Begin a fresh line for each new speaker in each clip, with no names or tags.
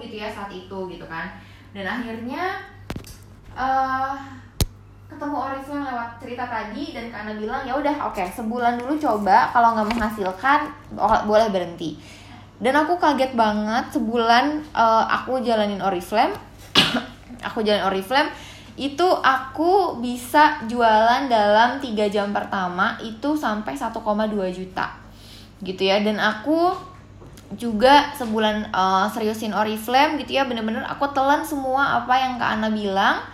gitu ya saat itu gitu kan. Dan akhirnya uh, ketemu Oriflame lewat cerita tadi dan karena bilang ya udah oke okay, sebulan dulu coba kalau nggak menghasilkan boleh berhenti. Dan aku kaget banget sebulan uh, aku jalanin Oriflame aku jalanin Oriflame itu aku bisa jualan dalam 3 jam pertama itu sampai 1,2 juta. Gitu ya dan aku juga sebulan uh, seriusin Oriflame gitu ya bener-bener aku telan semua apa yang Kak Ana bilang.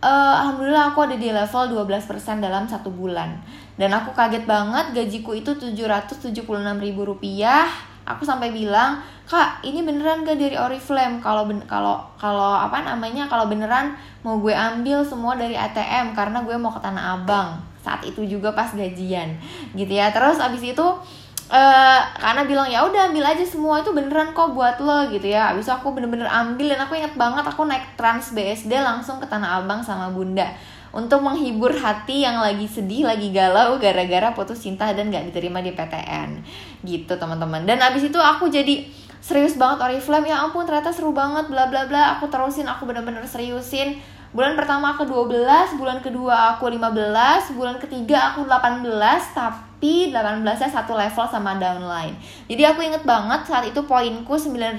Uh, Alhamdulillah aku ada di level 12% dalam satu bulan. Dan aku kaget banget gajiku itu 776 ribu rupiah. Aku sampai bilang kak ini beneran gak dari Oriflame? Kalau kalau kalau apa namanya kalau beneran mau gue ambil semua dari ATM karena gue mau ke Tanah Abang. Saat itu juga pas gajian gitu ya. Terus abis itu uh, karena bilang ya udah ambil aja semua itu beneran kok buat lo gitu ya. Abis itu aku bener-bener ambil dan aku inget banget aku naik trans BSD langsung ke Tanah Abang sama bunda. Untuk menghibur hati yang lagi sedih, lagi galau gara-gara putus cinta dan gak diterima di PTN gitu teman-teman. Dan abis itu aku jadi serius banget Oriflame ya ampun ternyata seru banget bla bla bla. Aku terusin aku bener-bener seriusin. Bulan pertama aku 12 bulan kedua aku 15 bulan ketiga aku 18 tapi 18 nya satu level sama downline. Jadi aku inget banget saat itu poinku 9000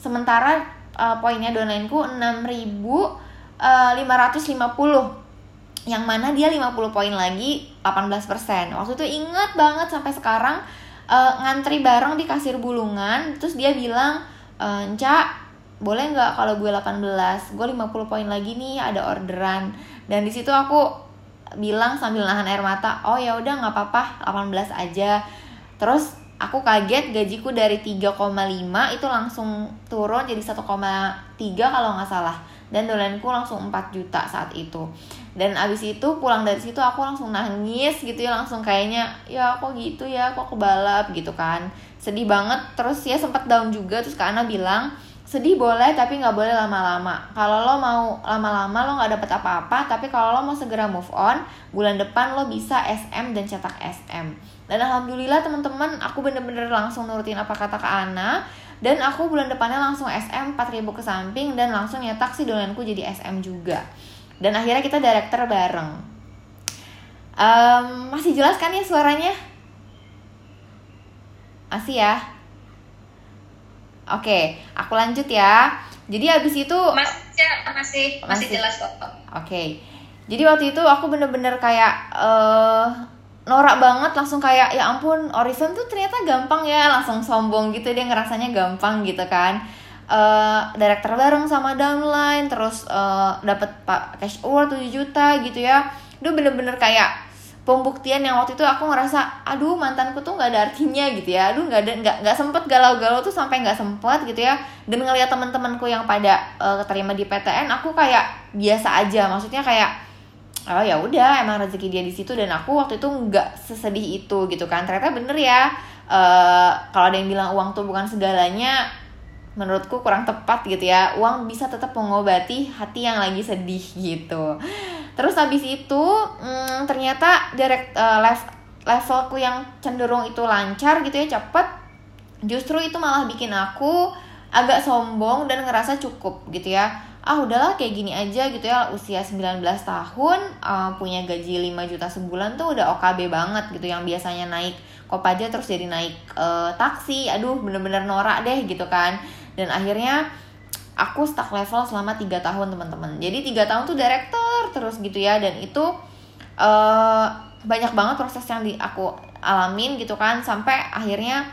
sementara uh, poinnya downlineku 6000 550 yang mana dia 50 poin lagi 18% waktu itu inget banget sampai sekarang uh, ngantri bareng di kasir bulungan terus dia bilang Enca boleh nggak kalau gue 18 gue 50 poin lagi nih ada orderan. Dan di situ aku bilang sambil nahan air mata oh ya udah nggak apa-apa 18 aja. Terus aku kaget gajiku dari 3,5 itu langsung turun jadi 1,3 kalau nggak salah. Dan dolanku langsung 4 juta saat itu. Dan abis itu pulang dari situ aku langsung nangis gitu ya langsung kayaknya ya kok gitu ya kok kebalap gitu kan. Sedih banget. Terus ya sempat down juga terus Kak Ana bilang sedih boleh tapi nggak boleh lama-lama. Kalau lo mau lama-lama lo nggak dapet apa-apa tapi kalau lo mau segera move on bulan depan lo bisa SM dan cetak SM dan alhamdulillah teman-teman aku bener-bener langsung nurutin apa kata Kak Ana. Dan aku bulan depannya langsung SM 4000 ke samping dan langsung nyetak si dolanku jadi SM juga. Dan akhirnya kita director bareng. Um, masih jelas kan ya suaranya? Masih ya oke aku lanjut ya. Jadi abis itu
Mas, ya, masih masih jelas kok.
Oke. Jadi waktu itu aku bener-bener kayak uh, norak banget langsung kayak ya ampun Oriflame tuh ternyata gampang ya langsung sombong gitu dia ngerasanya gampang gitu kan. Uh, director bareng sama downline terus uh, eh, dapat pak cash award 7 juta gitu ya. Itu bener-bener kayak pembuktian yang waktu itu aku ngerasa aduh mantanku tuh nggak ada artinya gitu ya. Aduh nggak ada nggak nggak sempet galau-galau tuh sampai nggak sempet gitu ya. Dan ngeliat teman-temanku yang pada uh, keterima di PTN aku kayak biasa aja. Maksudnya kayak oh ya udah emang rezeki dia di situ. Dan aku waktu itu nggak sesedih itu gitu kan. Ternyata bener ya uh, kalau ada yang bilang uang tuh bukan segalanya menurutku kurang tepat gitu ya. Uang bisa tetap mengobati hati yang lagi sedih gitu. Terus habis itu hmm, ternyata direct uh, level levelku yang cenderung itu lancar gitu ya cepet justru itu malah bikin aku agak sombong dan ngerasa cukup gitu ya. Ah udahlah kayak gini aja gitu ya. Usia 19 tahun uh, punya gaji 5 juta sebulan tuh udah OKB banget gitu yang biasanya naik aja terus jadi naik uh, taksi. Aduh bener-bener norak deh gitu kan dan akhirnya aku stuck level selama tiga tahun teman-teman. Jadi tiga tahun tuh director terus gitu ya dan itu uh, banyak banget proses yang di aku alamin gitu kan sampai akhirnya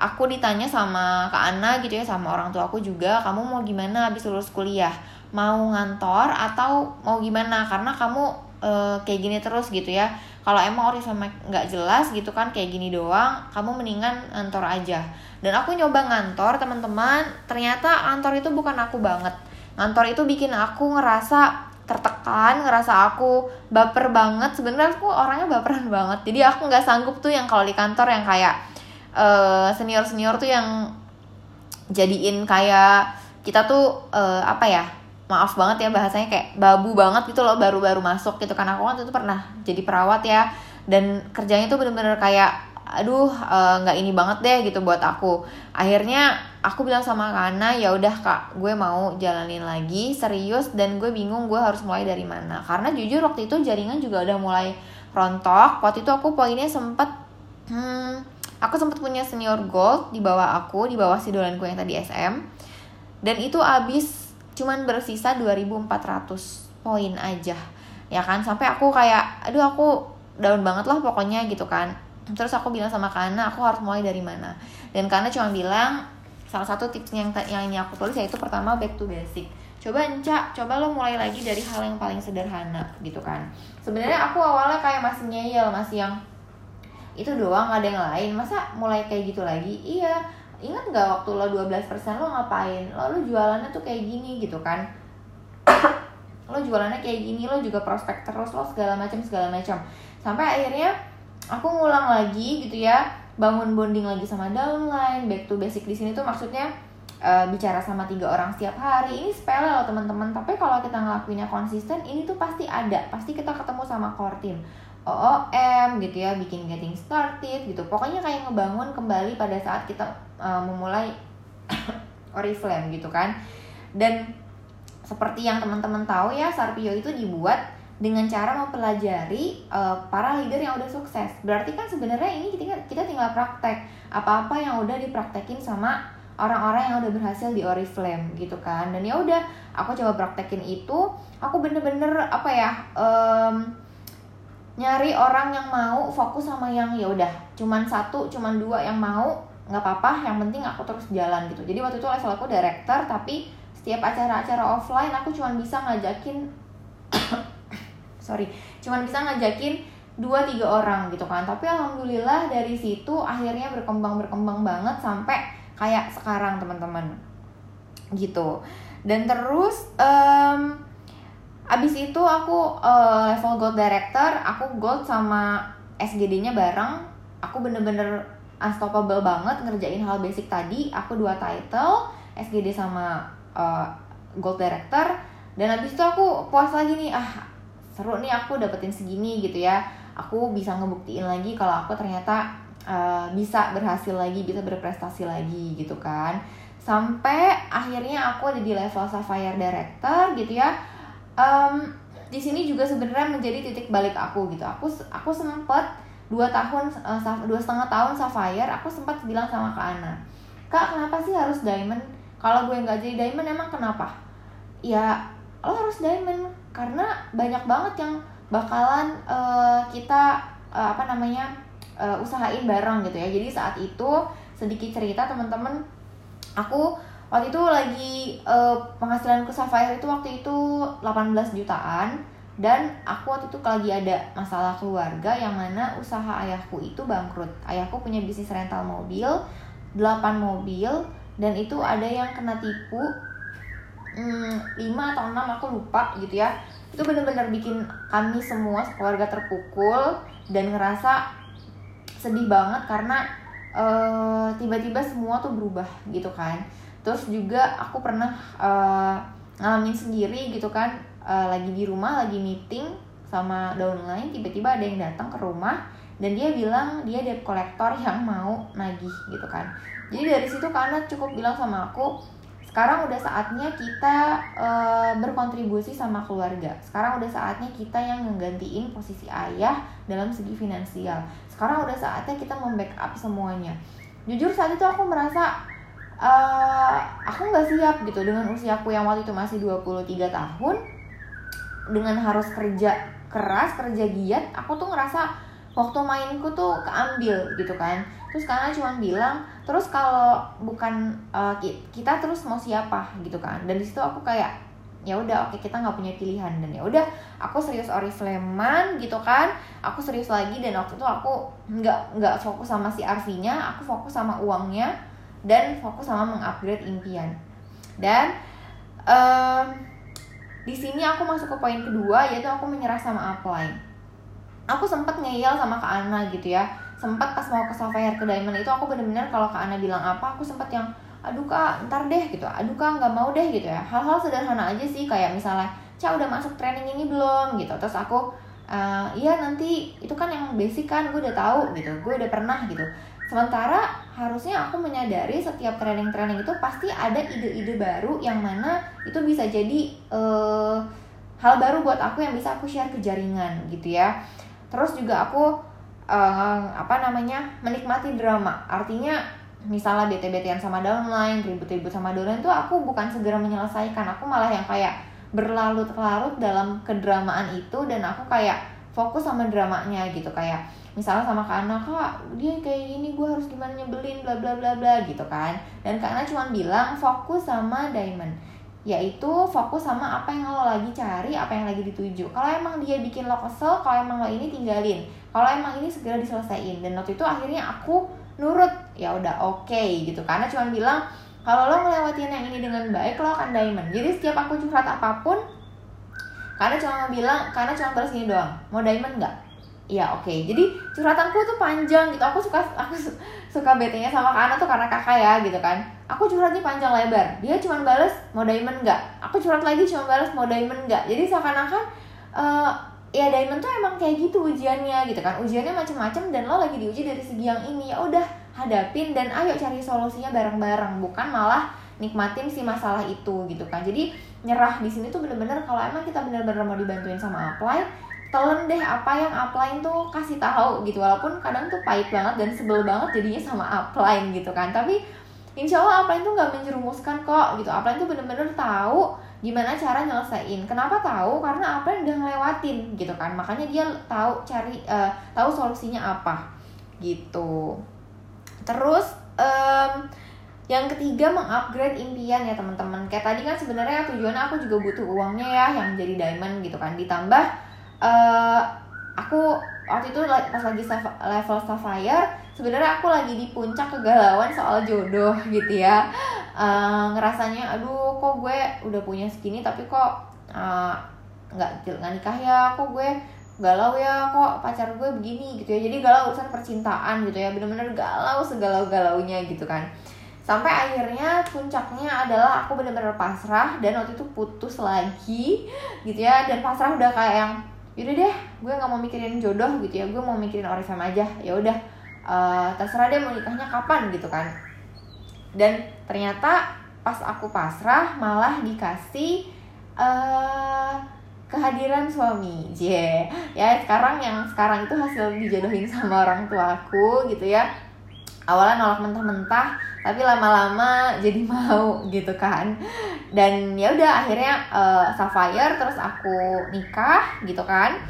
aku ditanya sama Kak Ana gitu ya sama orang tua aku juga kamu mau gimana habis lulus kuliah? Mau ngantor atau mau gimana? Karena kamu uh, kayak gini terus gitu ya. Kalau emang orang sama nggak jelas gitu kan kayak gini doang kamu mendingan ngantor aja. Dan aku nyoba ngantor teman-teman ternyata kantor itu bukan aku banget. Ngantor itu bikin aku ngerasa tertekan ngerasa aku baper banget. Sebenarnya aku orangnya baperan banget. Jadi aku nggak sanggup tuh yang kalau di kantor yang kayak uh, eh, senior senior tuh yang jadiin kayak kita tuh uh, apa ya maaf banget ya bahasanya kayak babu banget gitu loh baru-baru masuk gitu. Karena aku waktu itu pernah jadi perawat ya dan kerjanya tuh bener-bener kayak aduh eh, nggak uh, ini banget deh gitu buat aku. Akhirnya aku bilang sama Kana ya udah kak gue mau jalanin lagi serius dan gue bingung gue harus mulai dari mana. Karena jujur waktu itu jaringan juga udah mulai rontok. Waktu itu aku poinnya sempet hmm, aku sempat punya senior gold di bawah aku di bawah si dolanku yang tadi SM dan itu abis cuman bersisa 2400 poin aja ya kan? Sampai aku kayak aduh aku down banget lah pokoknya gitu kan. Terus aku bilang sama Kana aku harus mulai dari mana? Dan Kana cuma bilang salah satu tips yang yang ini aku tulis yaitu pertama back to basic. Coba encak coba lo mulai lagi dari hal yang paling sederhana gitu kan. Sebenarnya aku awalnya kayak masih ngeyel masih yang itu doang gak ada yang lain masa mulai kayak gitu lagi? Iya ingat nggak waktu lo 12% lo ngapain? Lo, lo jualannya tuh kayak gini gitu kan? Lo jualannya kayak gini lo juga prospek terus lo segala macam segala macam. Sampai akhirnya aku ngulang lagi gitu ya bangun bonding lagi sama downline back to basic di sini tuh maksudnya uh, bicara sama tiga orang setiap hari. Ini sepele loh teman-teman. Tapi kalau kita ngelakuinnya konsisten ini tuh pasti ada. Pasti kita ketemu sama core team. OOM gitu ya bikin getting started gitu. Pokoknya kayak ngebangun kembali pada saat kita uh, memulai Oriflame gitu kan dan seperti yang teman-teman tahu ya Sarpio itu dibuat dengan cara mempelajari uh, para leader yang udah sukses. Berarti kan sebenarnya ini kita, kita tinggal praktek apa-apa yang udah dipraktekin sama orang-orang yang udah berhasil di Oriflame gitu kan. Dan ya udah, aku coba praktekin itu. Aku bener-bener apa ya um, nyari orang yang mau fokus sama yang ya udah cuman satu, cuman dua yang mau nggak apa-apa. Yang penting aku terus jalan gitu. Jadi waktu itu level aku director tapi setiap acara-acara offline aku cuman bisa ngajakin sorry cuman bisa ngajakin dua tiga orang gitu kan tapi alhamdulillah dari situ akhirnya berkembang berkembang banget sampai kayak sekarang teman-teman gitu dan terus um, abis itu aku uh, level gold director aku gold sama SGD-nya bareng aku bener-bener unstoppable banget ngerjain hal basic tadi aku dua title SGD sama uh, gold director. Dan abis itu aku puas lagi nih ah seru nih aku dapetin segini gitu ya. Aku bisa ngebuktiin lagi kalau aku ternyata uh, bisa berhasil lagi bisa berprestasi lagi gitu kan. Sampai akhirnya aku ada di level sapphire director gitu ya. Um, di sini juga sebenarnya menjadi titik balik aku gitu. Aku aku sempet dua tahun uh, dua setengah tahun sapphire aku sempat bilang sama kak Ana kak kenapa sih harus diamond? Kalau gue nggak jadi diamond emang kenapa? Ya lo harus diamond karena banyak banget yang bakalan uh, kita uh, apa namanya uh, usahain bareng gitu ya. Jadi saat itu sedikit cerita teman-teman aku waktu itu lagi uh, penghasilan ke Sapphire itu waktu itu 18 jutaan dan aku waktu itu lagi ada masalah keluarga yang mana usaha ayahku itu bangkrut. Ayahku punya bisnis rental mobil 8 mobil dan itu ada yang kena tipu hmm, 5 atau 6 aku lupa gitu ya. Itu benar-benar bikin kami semua keluarga terpukul dan ngerasa sedih banget karena uh, tiba-tiba semua tuh berubah gitu kan. Terus juga aku pernah uh, ngalamin sendiri gitu kan uh, lagi di rumah lagi meeting sama downline tiba-tiba ada yang datang ke rumah dan dia bilang dia debt kolektor yang mau nagih gitu kan jadi dari situ karena cukup bilang sama aku sekarang udah saatnya kita uh, berkontribusi sama keluarga. Sekarang udah saatnya kita yang menggantiin posisi ayah dalam segi finansial. Sekarang udah saatnya kita membackup semuanya. Jujur saat itu aku merasa uh, aku nggak siap gitu dengan usiaku yang waktu itu masih 23 tahun dengan harus kerja keras, kerja giat, aku tuh ngerasa waktu mainku tuh keambil gitu kan. Terus karena cuma bilang terus kalau bukan uh, kita terus mau siapa gitu kan. Dan di situ aku kayak ya udah oke kita nggak punya pilihan. Dan ya udah aku serius orifleman gitu kan. Aku serius lagi dan waktu itu aku nggak nggak fokus sama si RV-nya aku fokus sama uangnya dan fokus sama mengupgrade impian. Dan um, di sini aku masuk ke poin kedua yaitu aku menyerah sama upline. Aku sempat ngeyel sama Kak Ana gitu ya. Sempat pas mau ke Sapphire ke Diamond itu aku bener-bener kalau Kak Ana bilang apa aku sempat yang aduh kak ntar deh gitu. Aduh kak nggak mau deh gitu ya. Hal-hal sederhana aja sih kayak misalnya Ca udah masuk training ini belum? gitu. Terus aku uh, iya nanti. Itu kan yang basic kan gue udah tahu gitu. Gue udah pernah gitu sementara harusnya aku menyadari setiap training-training itu pasti ada ide-ide baru yang mana itu bisa jadi uh, hal baru buat aku yang bisa aku share ke jaringan gitu ya. Terus juga aku uh, apa namanya menikmati drama. Artinya misalnya bete-betean sama downline ribut-ribut sama downline tuh aku bukan segera menyelesaikan. Aku malah yang kayak berlarut-larut dalam kedramaan itu dan aku kayak fokus sama dramanya gitu. Kayak misalnya sama Kana kak dia kayak gini gue harus gimana nyebelin bla bla bla bla gitu kan. Dan Kana cuma bilang fokus sama Diamond. Yaitu fokus sama apa yang lo lagi cari apa yang lagi dituju. Kalau emang dia bikin lo kesel kalau emang lo ini tinggalin. Kalau emang ini segera diselesaikan. Dan waktu itu akhirnya aku nurut ya udah oke okay, gitu. Karena cuma bilang kalau lo ngelewatin yang ini dengan baik lo akan diamond. Jadi setiap aku curhat apa pun karena cuma bilang karena cuma balas gini doang mau diamond nggak Iya oke. Okay. jadi curhatanku tuh panjang gitu. Aku suka aku suka betenya sama Kana tuh karena kakak ya gitu kan. Aku curhatnya panjang lebar. Dia cuma balas mau diamond nggak? Aku curhat lagi cuma balas mau diamond nggak? Jadi seakan-akan uh, ya diamond tuh emang kayak gitu ujiannya gitu kan. Ujiannya macem-macem dan lo lagi diuji dari segi yang ini. Ya udah hadapin dan ayo cari solusinya bareng-bareng. Bukan malah nikmatin si masalah itu gitu kan. Jadi nyerah di sini tuh bener-bener kalau emang kita bener-bener mau dibantuin sama apply telan deh apa yang upline tuh kasih tahu gitu. Walaupun kadang tuh pahit banget dan sebel banget jadinya sama upline gitu kan. Tapi insya Allah upline tuh nggak menjerumuskan kok gitu. Upline tuh bener-bener tahu gimana cara nyelesain. Kenapa tahu? Karena yang udah ngelewatin gitu kan. Makanya dia tahu cari uh, tahu solusinya apa gitu. Terus um, yang ketiga mengupgrade impian ya teman-teman. Kayak tadi kan sebenarnya tujuannya aku juga butuh uangnya ya yang jadi diamond gitu kan. Ditambah uh, aku waktu itu pas lagi level sapphire sebenarnya aku lagi di puncak kegalauan soal jodoh gitu ya. Uh, ngerasanya aduh kok gue udah punya segini tapi kok uh, nggak nggak nikah ya? Kok gue galau ya? Kok pacar gue begini? Gitu ya. Jadi galau urusan percintaan gitu ya. Bener-bener galau segalau galaunya gitu kan. Sampai akhirnya puncaknya adalah aku bener-bener pasrah dan waktu itu putus lagi gitu ya. Dan pasrah udah kayak yang yaudah deh gue nggak mau mikirin jodoh gitu ya gue mau mikirin oriflame aja. Ya udah uh, terserah deh mau nikahnya kapan gitu kan. Dan ternyata pas aku pasrah malah dikasih uh, kehadiran suami. Je ya sekarang yang sekarang itu hasil dijodohin sama orang tuaku gitu ya awalnya nolak mentah-mentah tapi lama-lama jadi mau gitu kan. Dan ya udah akhirnya uh, Sapphire terus aku nikah gitu kan.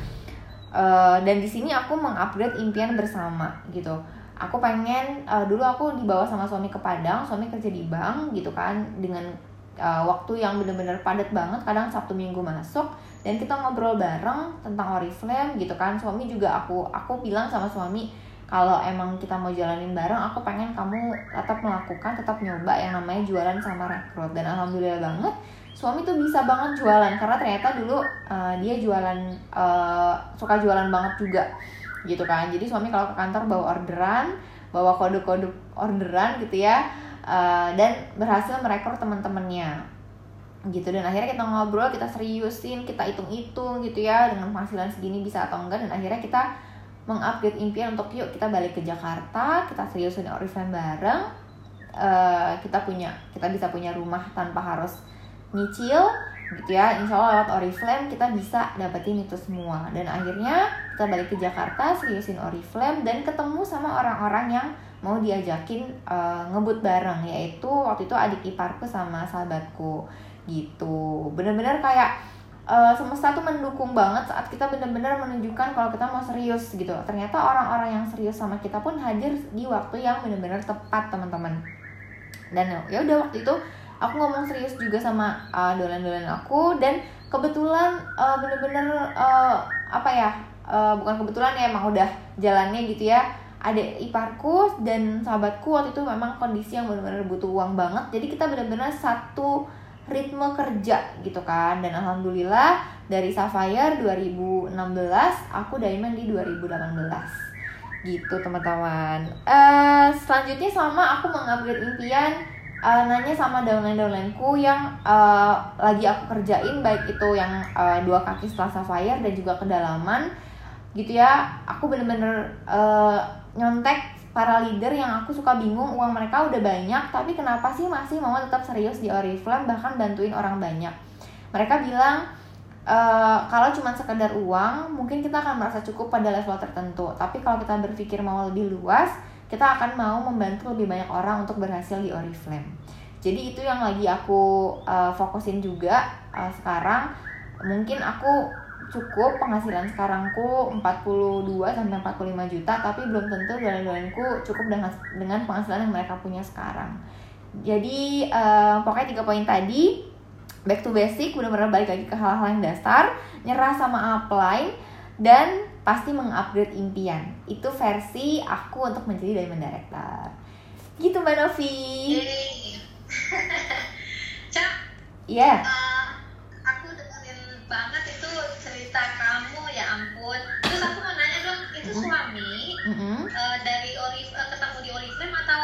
Uh, dan di sini aku mengupgrade impian bersama gitu. Aku pengen uh, dulu aku dibawa sama suami ke Padang suami kerja di bank gitu kan. Dengan uh, waktu yang bener-bener padat banget kadang Sabtu Minggu masuk dan kita ngobrol bareng tentang Oriflame gitu kan. Suami juga aku aku bilang sama suami kalau emang kita mau jalanin bareng aku pengen kamu tetap melakukan tetap nyoba yang namanya jualan sama rekrut. Dan alhamdulillah banget suami tuh bisa banget jualan. Karena ternyata dulu uh, dia jualan uh, suka jualan banget juga gitu kan. Jadi suami kalau ke kantor bawa orderan bawa kode-kode orderan gitu ya uh, dan berhasil merekrut teman-temannya gitu. Dan akhirnya kita ngobrol kita seriusin kita hitung-hitung gitu ya dengan penghasilan segini bisa atau enggak. Dan akhirnya kita mengupgrade impian untuk yuk kita balik ke Jakarta kita seriusin Oriflame bareng. Uh, kita punya kita bisa punya rumah tanpa harus nyicil gitu ya. Insya Allah lewat Oriflame kita bisa dapetin itu semua. Dan akhirnya kita balik ke Jakarta seriusin Oriflame dan ketemu sama orang-orang yang mau diajakin uh, ngebut bareng yaitu waktu itu adik iparku sama sahabatku gitu. Bener-bener kayak uh, semesta tuh mendukung banget saat kita bener-bener menunjukkan kalau kita mau serius gitu. Ternyata orang-orang yang serius sama kita pun hadir di waktu yang bener-bener tepat teman-teman. Dan ya udah waktu itu aku ngomong serius juga sama uh, dolan-dolan aku dan kebetulan uh, bener-bener uh, apa ya uh, bukan kebetulan ya emang udah jalannya gitu ya ada iparku dan sahabatku waktu itu memang kondisi yang benar-benar butuh uang banget. Jadi kita benar-benar satu ritme kerja gitu kan. Dan alhamdulillah dari Sapphire 2016 aku diamond di 2018 gitu teman-teman. Uh, selanjutnya sama aku mengupgrade impian uh, nanya sama downline-downlineku yang uh, lagi aku kerjain baik itu yang uh, dua kaki setelah Sapphire dan juga kedalaman. Gitu ya aku bener-bener uh, nyontek para leader yang aku suka bingung uang mereka udah banyak tapi kenapa sih masih mau tetap serius di Oriflame bahkan bantuin orang banyak? Mereka bilang e, kalau cuma sekedar uang mungkin kita akan merasa cukup pada level tertentu. Tapi kalau kita berpikir mau lebih luas kita akan mau membantu lebih banyak orang untuk berhasil di Oriflame. Jadi itu yang lagi aku uh, fokusin juga uh, sekarang. Mungkin aku cukup penghasilan sekarangku 42 sampai 45 juta tapi belum tentu dolen-dolenku cukup dengan dengan penghasilan yang mereka punya sekarang. Jadi uh, pokoknya tiga poin tadi back to basic benar-benar balik lagi ke hal-hal yang dasar, nyerah sama upline dan pasti mengupgrade impian. Itu versi aku untuk menjadi diamond director. Gitu Mbak Novi.
Cak.
Iya. Yeah.
Uh, banget cerita kamu ya ampun. Terus aku mau nanya dong itu suami mm -hmm. uh, dari Olive uh, ketemu di Oriflame atau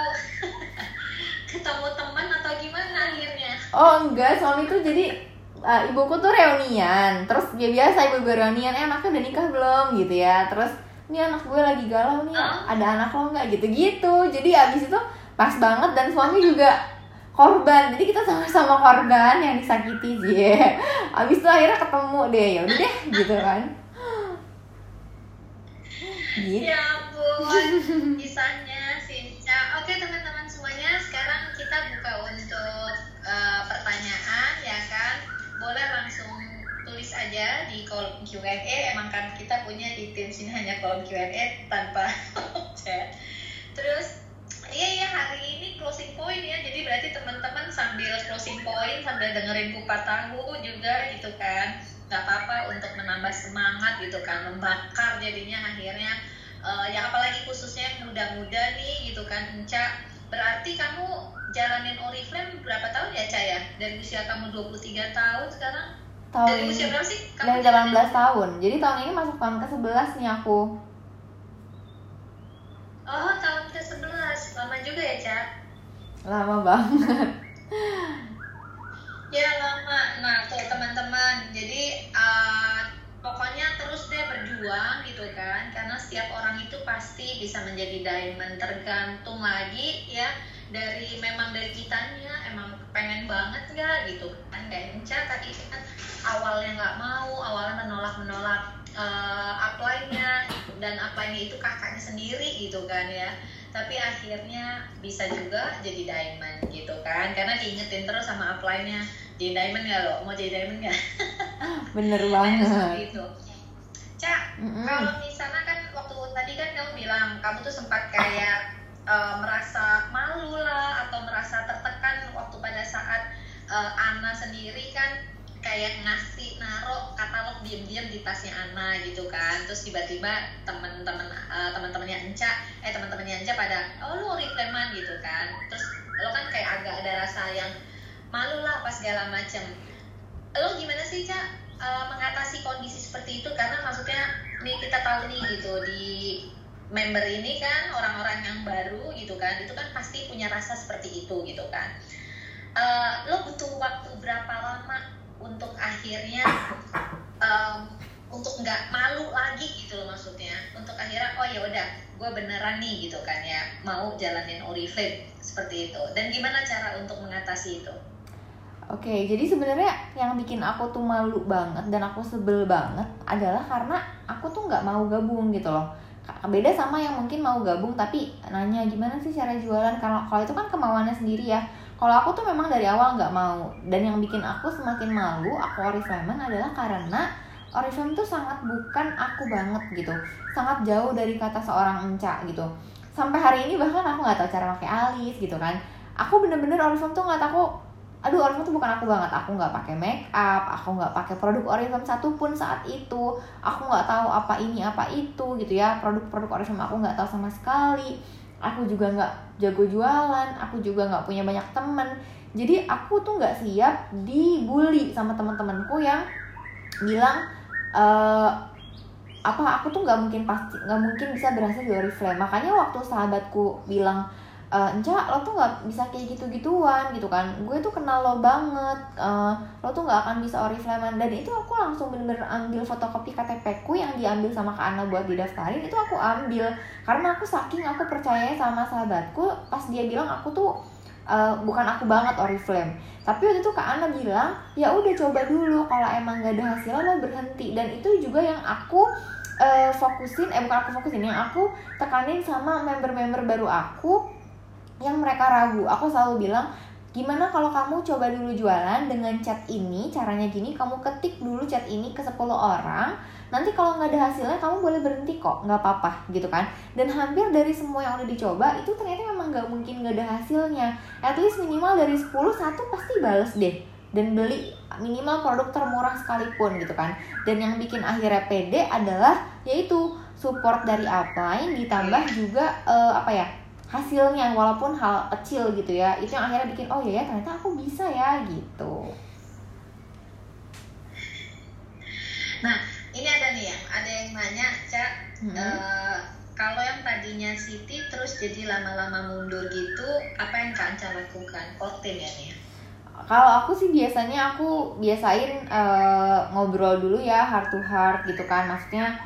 ketemu teman atau gimana akhirnya?
Oh enggak suami tuh jadi uh, ibuku tuh reunian. Terus ya biasa ibu gue reunian eh anaknya udah nikah belum? Gitu ya. Terus ini anak gue lagi galau nih oh. ada anak lo nggak gitu gitu jadi abis itu pas banget dan suami juga korban. Jadi kita sama-sama korban yang disakiti yeah. abis itu akhirnya ketemu deh. Ya udah gitu kan.
Gitu. ya ampun kisahnya Sinca. Oke teman-teman semuanya sekarang kita buka untuk uh, pertanyaan ya kan? Boleh langsung tulis aja di kolom Q&A emang kan kita punya di tim sini hanya kolom Q&A tanpa chat. Terus dengerin kupat tahu juga gitu kan. Nggak apa-apa untuk menambah semangat gitu kan membakar jadinya akhirnya. Uh, ya apalagi khususnya yang muda-muda nih gitu kan Enca. Berarti kamu jalanin Oriflame berapa tahun ya Ca ya? Dari usia kamu 23 tahun sekarang?
Tahun dari usia berapa sih? Kamu dari 18 tahun. Jadi tahun ini masuk tahun ke 11 nih aku.
Oh, tahun ke-11. Lama juga ya, Cak?
Lama banget.
Ya, lama. Nah, tuh teman-teman. Jadi, uh, pokoknya terus deh berjuang gitu kan. Karena setiap orang itu pasti bisa menjadi diamond. Tergantung lagi ya dari memang dari kitanya emang pengen banget nggak gitu kan kayak Enca tadi kan awalnya nggak mau awalnya menolak menolak uh, apply-nya dan apply-nya itu kakaknya sendiri gitu kan ya tapi akhirnya bisa juga jadi diamond gitu kan. Karena diingetin terus sama apply-nya jadi diamond nggak lo? Mau jadi diamond nggak?
Bener banget.
itu. Cak mm -hmm. kalau misalnya kan waktu tadi kan kamu bilang kamu tuh sempat kayak uh, merasa malu lah atau merasa tertekan waktu pada saat uh, Ana sendiri kan kayak ngasih naro katalog diam-diam di tasnya Ana gitu kan. Terus tiba-tiba teman-teman uh, teman-temannya Enca eh teman-temannya Enca pada oh lu refleman gitu kan. Terus lo kan kayak agak ada rasa yang malu lah pas segala macem. Lo gimana sih Ca uh, mengatasi kondisi seperti itu? Karena maksudnya nih kita tahu nih gitu di member ini kan orang-orang yang baru gitu kan itu kan pasti punya rasa seperti itu gitu kan. Uh, lo butuh waktu berapa lama akhirnya um, untuk nggak malu lagi gitu loh maksudnya untuk akhirnya oh ya udah gue beneran nih gitu kan ya mau jalanin Oriflame seperti itu dan gimana cara untuk mengatasi itu
Oke, jadi sebenarnya yang bikin aku tuh malu banget dan aku sebel banget adalah karena aku tuh nggak mau gabung gitu loh. Beda sama yang mungkin mau gabung tapi nanya gimana sih cara jualan. Kalau kalau itu kan kemauannya sendiri ya kalau aku tuh memang dari awal nggak mau. Dan yang bikin aku semakin malu aku oriflame adalah karena oriflame tuh sangat bukan aku banget gitu. Sangat jauh dari kata seorang enca gitu. Sampai hari ini bahkan aku nggak tahu cara pakai alis gitu kan. Aku bener-bener oriflame tuh nggak tahu aduh oriflame tuh bukan aku banget. Aku nggak pakai make up aku nggak pakai produk oriflame satupun saat itu. Aku nggak tahu apa ini apa itu gitu ya. Produk-produk oriflame aku nggak tahu sama sekali aku juga nggak jago jualan aku juga nggak punya banyak temen jadi aku tuh nggak siap dibully sama teman-temanku yang bilang e, apa aku tuh nggak mungkin pasti nggak mungkin bisa berhasil di Oriflame. Makanya waktu sahabatku bilang uh, Enca lo tuh nggak bisa kayak gitu-gituan gitu kan. Gue tuh kenal lo banget uh, lo tuh nggak akan bisa oriflame. Dan itu aku langsung bener-bener ambil fotokopi KTP ku yang diambil sama Kak Ana buat didaftarin itu aku ambil. Karena aku saking aku percaya sama sahabatku pas dia bilang aku tuh uh, bukan aku banget oriflame. Tapi waktu itu Kak Ana bilang ya udah coba dulu kalau emang gak ada hasilnya lo berhenti. Dan itu juga yang aku uh, fokusin eh bukan aku fokusin yang aku tekanin sama member-member baru aku yang mereka ragu. Aku selalu bilang gimana kalau kamu coba dulu jualan dengan chat ini? Caranya gini kamu ketik dulu chat ini ke 10 orang. Nanti kalau nggak ada hasilnya kamu boleh berhenti kok. Nggak apa-apa gitu kan. Dan hampir dari semua yang udah dicoba itu ternyata memang nggak mungkin nggak ada hasilnya. At least minimal dari 10 satu pasti bales deh. Dan beli minimal produk termurah sekalipun gitu kan. Dan yang bikin akhirnya pede adalah yaitu support dari upline ditambah juga uh, apa ya hasilnya walaupun hal kecil gitu ya itu yang akhirnya bikin oh ya ya ternyata aku bisa ya gitu.
Nah ini ada nih yang ada yang nanya cak hmm. uh, kalau yang tadinya Siti terus jadi lama-lama mundur gitu apa yang kak Anca lakukan? Konten ya nih
kalau aku sih biasanya aku biasain uh, ngobrol dulu ya heart to heart gitu kan. Maksudnya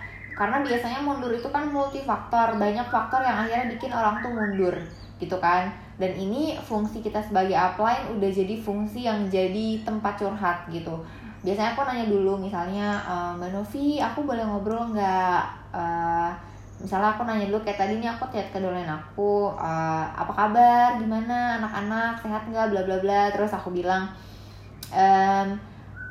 karena biasanya mundur itu kan multifaktor. Banyak faktor yang akhirnya bikin orang tuh mundur gitu kan. Dan ini fungsi kita sebagai upline udah jadi fungsi yang jadi tempat curhat gitu. Biasanya aku nanya dulu misalnya e, mbak Novi aku boleh ngobrol nggak? Uh, misalnya aku nanya dulu kayak tadi nih aku chat ke dolen aku uh, apa kabar? Gimana? Anak-anak sehat nggak? Bla bla bla. Terus aku bilang ehm,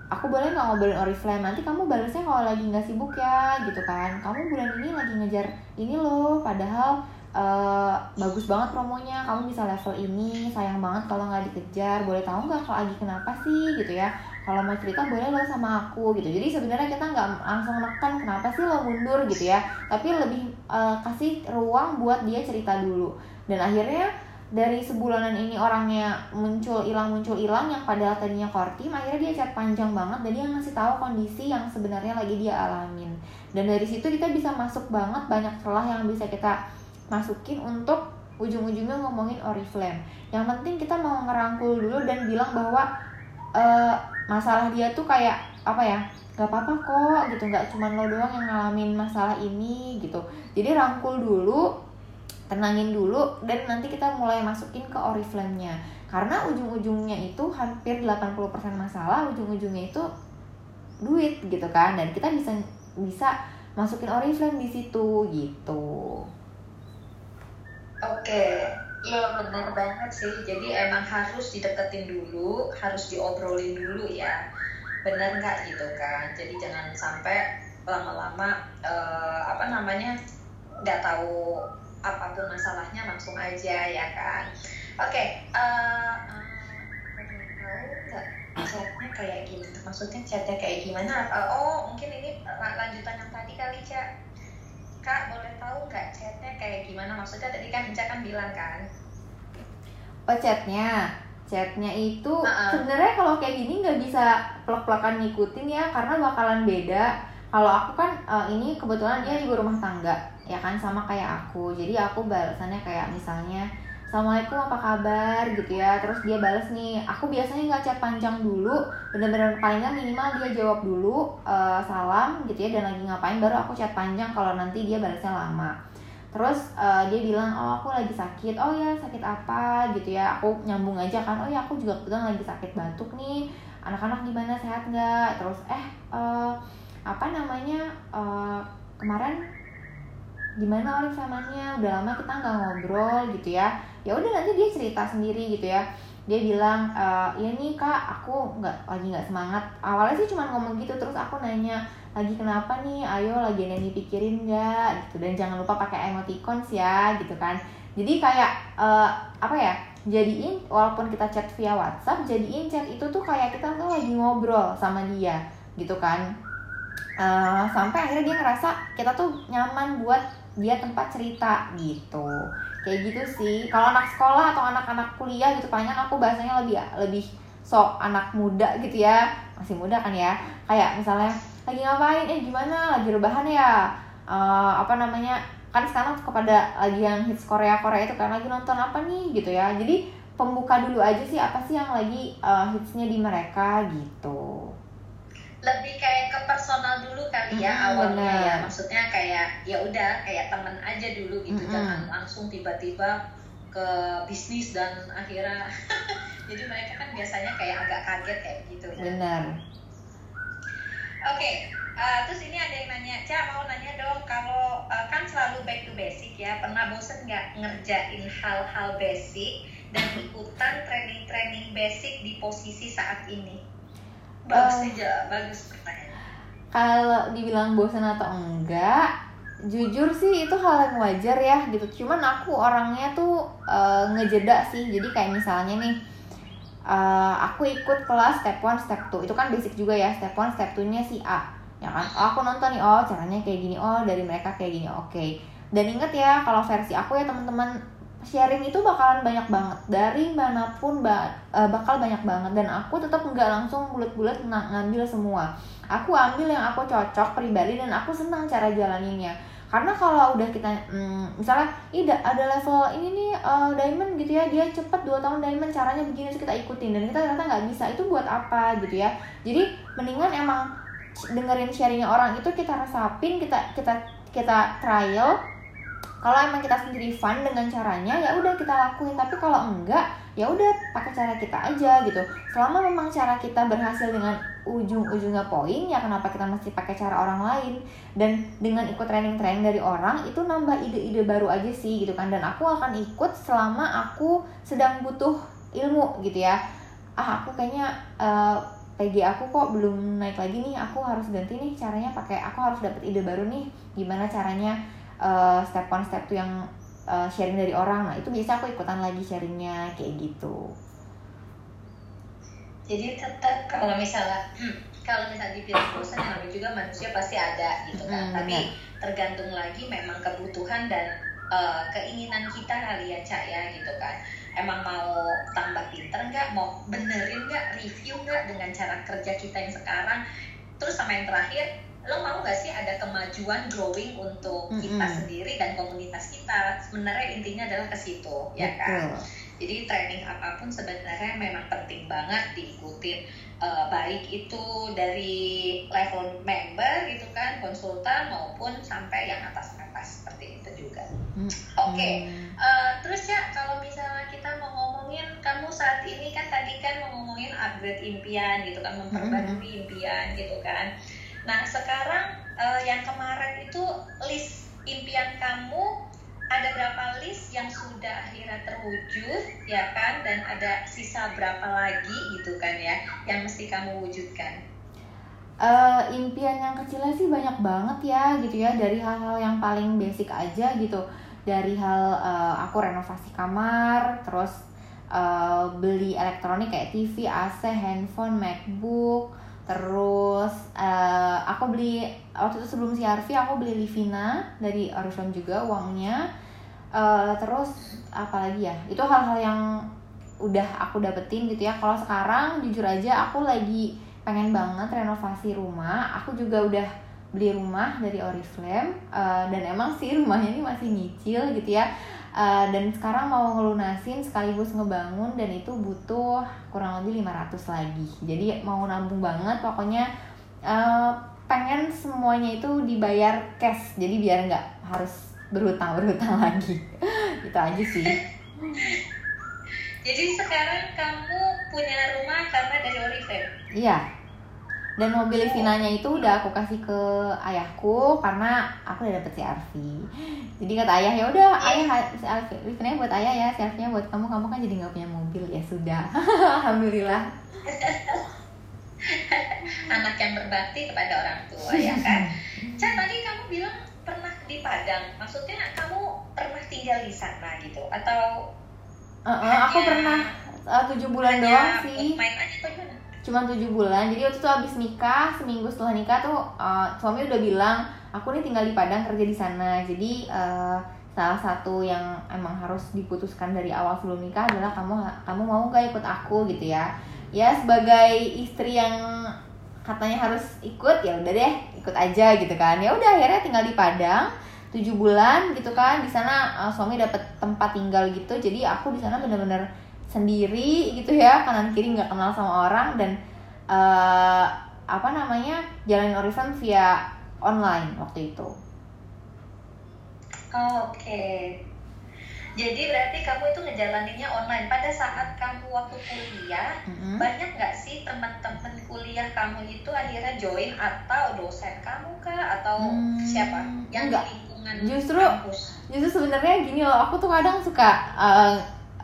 aku boleh nggak ngobrolin Oriflame? Nanti kamu balasnya kalau lagi nggak sibuk ya gitu kan. Kamu bulan ini lagi ngejar ini loh padahal uh, bagus banget promonya. Kamu bisa level ini sayang banget kalau nggak dikejar. Boleh tahu nggak kalau lagi kenapa sih? Gitu ya. Kalau mau cerita boleh lo sama aku gitu. Jadi sebenarnya kita nggak langsung neken kenapa sih lo mundur gitu ya. Tapi lebih uh, kasih ruang buat dia cerita dulu. Dan akhirnya dari sebulanan ini orangnya muncul hilang muncul hilang yang padahal tadinya core team akhirnya dia chat panjang banget dan dia ngasih tahu kondisi yang sebenarnya lagi dia alamin. Dan dari situ kita bisa masuk banget banyak celah yang bisa kita masukin untuk ujung-ujungnya ngomongin oriflame. Yang penting kita mau ngerangkul dulu dan bilang bahwa uh, masalah dia tuh kayak apa ya gak apa-apa kok gitu. Nggak cuma lo doang yang ngalamin masalah ini gitu. Jadi rangkul dulu tenangin dulu dan nanti kita mulai masukin ke oriflame-nya. Karena ujung-ujungnya itu hampir 80% masalah ujung-ujungnya itu duit gitu kan? Dan kita bisa bisa masukin oriflame di situ gitu.
Oke. Iya benar banget sih. Jadi emang harus dideketin dulu harus diobrolin dulu ya. Benar nggak gitu kan? Jadi jangan sampai lama-lama uh, apa namanya nggak tahu apa pun masalahnya langsung aja ya kan? Oke okay, uh, uh, chatnya kayak gitu maksudnya chatnya kayak gimana? Uh, oh mungkin ini lanjutan yang tadi kali cak. Kak boleh tahu nggak chatnya kayak gimana? Maksudnya tadi kan Ica kan bilang kan?
Oh chatnya. Chatnya itu uh -uh. sebenarnya kalau kayak gini nggak bisa plek-plekan ngikutin ya karena bakalan beda. Kalau aku kan uh, ini kebetulan dia ibu rumah tangga ya kan sama kayak aku. Jadi aku balasannya kayak misalnya Assalamualaikum apa kabar? gitu ya. Terus dia balas nih Aku biasanya nggak chat panjang dulu. Bener-bener paling minimal dia jawab dulu uh, Salam gitu ya. Dan lagi ngapain baru aku chat panjang Kalau nanti dia balasnya lama. Terus uh, dia bilang Oh aku lagi sakit. Oh ya sakit apa? gitu ya. Aku nyambung aja kan Oh ya aku juga kebetulan lagi sakit batuk nih. Anak-anak gimana sehat nggak? Terus eh uh, Apa namanya uh, Kemarin gimana orang samanya udah lama kita nggak ngobrol gitu ya. Ya udah nanti dia cerita sendiri gitu ya. Dia bilang e, ya nih kak aku nggak lagi nggak semangat. Awalnya sih cuma ngomong gitu terus aku nanya lagi kenapa nih? Ayo lagi yang dipikirin nggak? Gitu. Dan jangan lupa pakai emoticons ya gitu kan. Jadi kayak uh, apa ya jadiin walaupun kita chat via WhatsApp jadiin chat itu tuh kayak kita tuh lagi ngobrol sama dia gitu kan. Uh, sampai akhirnya dia ngerasa kita tuh nyaman buat dia tempat cerita gitu. Kayak gitu sih. Kalau anak sekolah atau anak-anak kuliah gitu paling aku bahasanya lebih lebih sok anak muda gitu ya. Masih muda kan ya. Kayak misalnya lagi ngapain? Eh gimana? Lagi rebahan ya? Uh, apa namanya? Kan sekarang kepada lagi yang hits Korea Korea itu kan lagi nonton apa nih? Gitu ya. Jadi pembuka dulu aja sih apa sih yang lagi uh, hitsnya di mereka gitu
lebih kayak ke personal dulu kali ya
Mm,
awalnya
bener.
ya maksudnya kayak ya udah kayak temen aja dulu gitu
Mm-mm.
jangan langsung tiba-tiba ke bisnis dan akhirnya jadi mereka kan biasanya kayak agak kaget kayak gitu ya.
benar
Oke, eh, terus ini ada yang nanya, Ca mau nanya dong, kalau eh, kan selalu back to basic ya, pernah bosen nggak ngerjain hal-hal basic dan ikutan training-training basic di posisi saat ini? Bagus
Eh.
aja, bagus pertanyaan.
kalau dibilang bosan atau enggak jujur sih itu hal yang wajar ya gitu. Cuman aku orangnya tuh eh, ngejeda sih. Jadi kayak misalnya nih eh, aku ikut kelas step 1, step 2 itu kan basic juga ya step 1, step 2 nya si A. Ya kan? Oh, aku nonton nih. Oh caranya kayak gini. Oh dari mereka kayak gini. Oke. Dan inget ya kalau versi aku ya teman-teman sharing itu bakalan banyak banget. Dari mana pun ba- eh, bakal banyak banget. Dan aku tetap nggak langsung bulat-bulat ng- ngambil semua. Aku ambil yang aku cocok pribadi dan aku senang cara jalaninnya. Karena kalau udah kita hmm, misalnya da- ada level ini nih eh, diamond gitu ya dia cepet 2 tahun diamond caranya begini terus kita ikutin. Dan kita ternyata nggak bisa. Itu buat apa gitu ya. Jadi mendingan emang dengerin sharingnya orang itu kita resapin kita kita kita trial kalau emang kita sendiri fun dengan caranya ya udah kita lakuin. Tapi kalau enggak ya udah pakai cara kita aja gitu. Selama memang cara kita berhasil dengan ujung-ujungnya poin ya kenapa kita mesti pakai cara orang lain? Dan dengan ikut training-training dari orang itu nambah ide-ide baru aja sih gitu kan. Dan aku akan ikut selama aku sedang butuh ilmu gitu ya. Ah aku kayaknya eh, PG aku kok belum naik lagi nih. Aku harus ganti nih caranya pakai aku harus dapat ide baru nih. Gimana caranya eh, step one step two yang eh, sharing dari orang nah itu biasa aku ikutan lagi sharingnya kayak gitu
Jadi tetap kalau misalnya kalau misalnya dibilang bosan yang namanya juga manusia pasti ada gitu kan.
Mm,
Tapi tergantung lagi memang kebutuhan dan eh, keinginan kita kali ya Cak ya gitu kan. Emang mau tambah pinter nggak, mau benerin nggak, review nggak dengan cara kerja kita yang sekarang. Terus sama yang terakhir, lo mau nggak sih ada kemajuan growing untuk kita
Mm-mm.
sendiri dan komunitas kita? Sebenarnya intinya adalah ke situ, ya kan?
Betul.
Jadi training apa pun sebenarnya memang penting banget diikutin Eh, baik itu dari level member gitu kan konsultan maupun sampai yang atas atas seperti itu juga.
Mm,
Oke,
mm.
Eh, terus ya kalau misalnya kita mau ngomongin kamu saat ini kan tadi kan mau ngomongin upgrade impian gitu kan memperbarui impian gitu kan. Nah sekarang eh, yang kemarin itu list impian kamu ada berapa list yang sudah akhirnya terwujud ya kan? Dan ada sisa berapa lagi gitu kan ya yang mesti kamu wujudkan.
Eh, impian yang kecilnya sih banyak banget ya gitu ya. Dari hal-hal yang paling basic aja gitu. Dari hal eh, aku renovasi kamar terus eh, beli elektronik kayak TV, AC, handphone, MacBook terus eh, aku beli waktu itu sebelum CRV aku beli Livina dari Oriflame juga uangnya. Eh, terus apalagi ya? Itu hal-hal yang udah aku dapetin gitu ya. Kalau sekarang jujur aja aku lagi pengen banget renovasi rumah. Aku juga udah beli rumah dari Oriflame. Eh, dan emang sih rumahnya ini masih nyicil gitu ya Eh, dan sekarang mau ngelunasin sekaligus ngebangun dan itu butuh kurang lebih 500 lagi jadi mau nabung banget pokoknya eh, pengen semuanya itu dibayar cash jadi biar nggak harus berhutang berhutang lagi itu aja sih
Jadi sekarang kamu punya rumah karena dari Oriflame.
Iya. Dan mobil Livinanya itu udah aku kasih ke ayahku karena aku udah dapet CRV. Jadi kata ayah ya udah ayah CRV Livinanya buat ayah ya, CRV-nya buat kamu. Kamu kan jadi nggak punya mobil ya sudah. Alhamdulillah.
Anak yang berbakti kepada orang tua ya kan. Cak tadi kamu bilang pernah di Padang. Maksudnya kamu pernah tinggal di sana gitu atau
Eh, eh, aku pernah eh, tujuh bulan doang sih.
main aja atau gimana?
Cuma tujuh bulan. Jadi waktu itu abis nikah seminggu setelah nikah tuh eh, suami udah bilang aku nih tinggal di Padang kerja di sana. Jadi eh, salah satu yang emang harus diputuskan dari awal sebelum nikah adalah kamu kamu mau gak ikut aku? Gitu ya. Ya sebagai istri yang katanya harus ikut ya udah deh ikut aja gitu kan. Ya udah akhirnya tinggal di Padang tujuh bulan gitu kan. Di sana uh, suami dapat tempat tinggal gitu. Jadi aku di sana bener-bener sendiri gitu ya kanan kiri nggak kenal sama orang dan uh, apa namanya jalanin Oriflame via online waktu itu.
Oh, Oke. Okay. Jadi berarti kamu itu ngejalaninnya online. Pada saat kamu waktu kuliah, mm-hmm. banyak nggak sih teman-teman kuliah kamu itu akhirnya join atau dosen kamu kah atau hmm, siapa yang
enggak. lingkungan justru kampus? Justru sebenarnya gini loh, aku tuh kadang suka uh,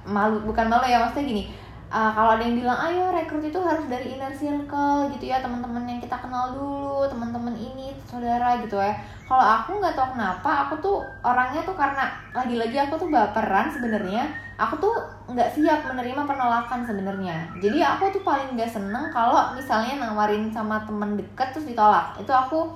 malu bukan malu ya maksudnya gini. Uh, kalau ada yang bilang ayo rekrut itu harus dari inner circle gitu ya teman-teman yang kita kenal dulu teman-teman ini saudara gitu ya. Kalau aku nggak tahu kenapa aku tuh orangnya tuh karena lagi-lagi aku tuh baperan sebenarnya aku tuh nggak siap menerima penolakan sebenarnya. Jadi aku tuh paling nggak seneng kalau misalnya nawarin sama temen deket terus ditolak. Itu aku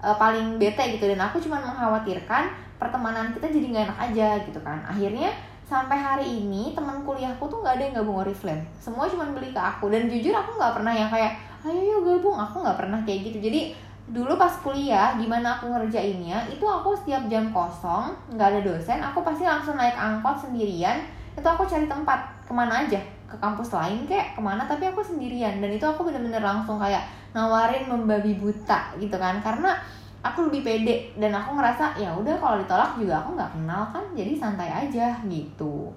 uh, paling bete gitu dan aku cuma mengkhawatirkan pertemanan kita jadi nggak enak aja gitu kan. Akhirnya sampai hari ini teman kuliahku tuh nggak ada yang gabung Oriflame. Semua cuma beli ke aku. Dan jujur aku nggak pernah yang kayak ayo yuk gabung. Aku nggak pernah kayak gitu. Jadi dulu pas kuliah gimana aku ngerjainnya itu aku setiap jam kosong nggak ada dosen aku pasti langsung naik angkot sendirian. Itu aku cari tempat ke mana aja? Ke kampus lain kayak ke mana? Tapi aku sendirian. Dan itu aku bener-bener langsung kayak nawarin membabi buta gitu kan. Karena aku lebih pede dan aku ngerasa ya udah kalau ditolak juga aku nggak kenal kan jadi santai aja gitu.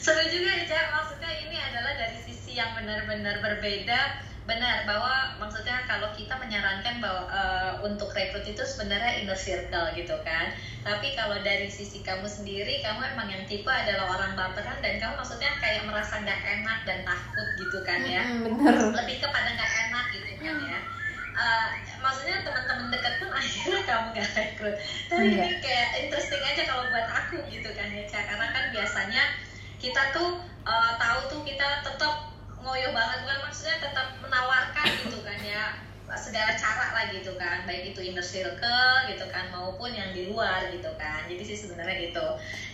Seru juga ya Cak. Maksudnya ini adalah dari sisi yang benar-benar berbeda. Benar bahwa maksudnya kalau kita menyarankan bahwa uh, untuk rekrut itu sebenarnya inner circle gitu kan. Tapi kalau dari sisi kamu sendiri kamu emang yang tipe adalah orang baperan dan kamu maksudnya kayak merasa nggak enak dan takut gitu kan ya.
Bener.
lebih kepada nggak enak gitu kan ya uh, maksudnya teman-teman dekat pun akhirnya kamu gak rekrut. Tapi Enggak. ini kayak interesting aja kalau buat aku gitu kan ya karena kan biasanya kita tuh uh, tahu tuh kita tetap ngoyo banget. Kan maksudnya tetap menawarkan gitu kan ya segala cara lah gitu kan. Baik itu inner circle gitu kan maupun yang di luar gitu kan. Jadi sih sebenarnya gitu.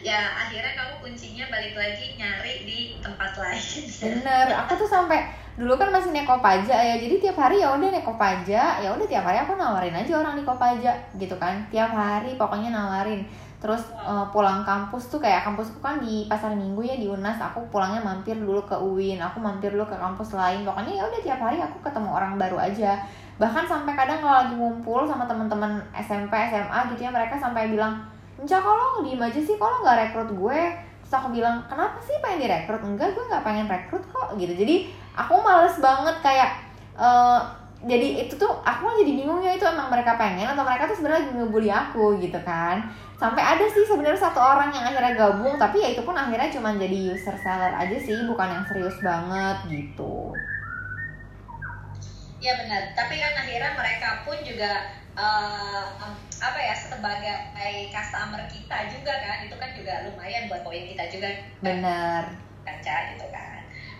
Ya akhirnya kamu kuncinya balik lagi nyari di tempat lain.
Bener. Aku tuh sampai dulu kan masih neko pajak ya jadi tiap hari ya udah neko pajak ya udah tiap hari aku nawarin aja orang di kopaja gitu kan. Tiap hari pokoknya nawarin. Terus uh, pulang kampus tuh kayak kampusku kan di pasar minggu ya di unas aku pulangnya mampir dulu ke uin aku mampir dulu ke kampus lain. Pokoknya ya udah tiap hari aku ketemu orang baru aja. Bahkan sampai kadang kalau lagi ngumpul sama teman-teman SMP SMA gitu ya mereka sampai bilang Enca kalau diem aja sih? Kalau nggak rekrut gue? Terus aku bilang kenapa sih pengen direkrut? Enggak gue nggak pengen rekrut kok gitu. Jadi aku males banget kayak uh, jadi itu tuh aku jadi bingung ya itu emang mereka pengen atau mereka tuh sebenarnya lagi ngebully aku gitu kan. Sampai ada sih sebenarnya satu orang yang akhirnya gabung tapi ya itu pun akhirnya cuma jadi user seller aja sih bukan yang serius banget gitu.
Ya benar. Tapi kan akhirnya mereka pun juga uh, apa ya sebagai customer kita juga kan itu kan juga lumayan buat poin kita juga.
Benar.
Kaca gitu kan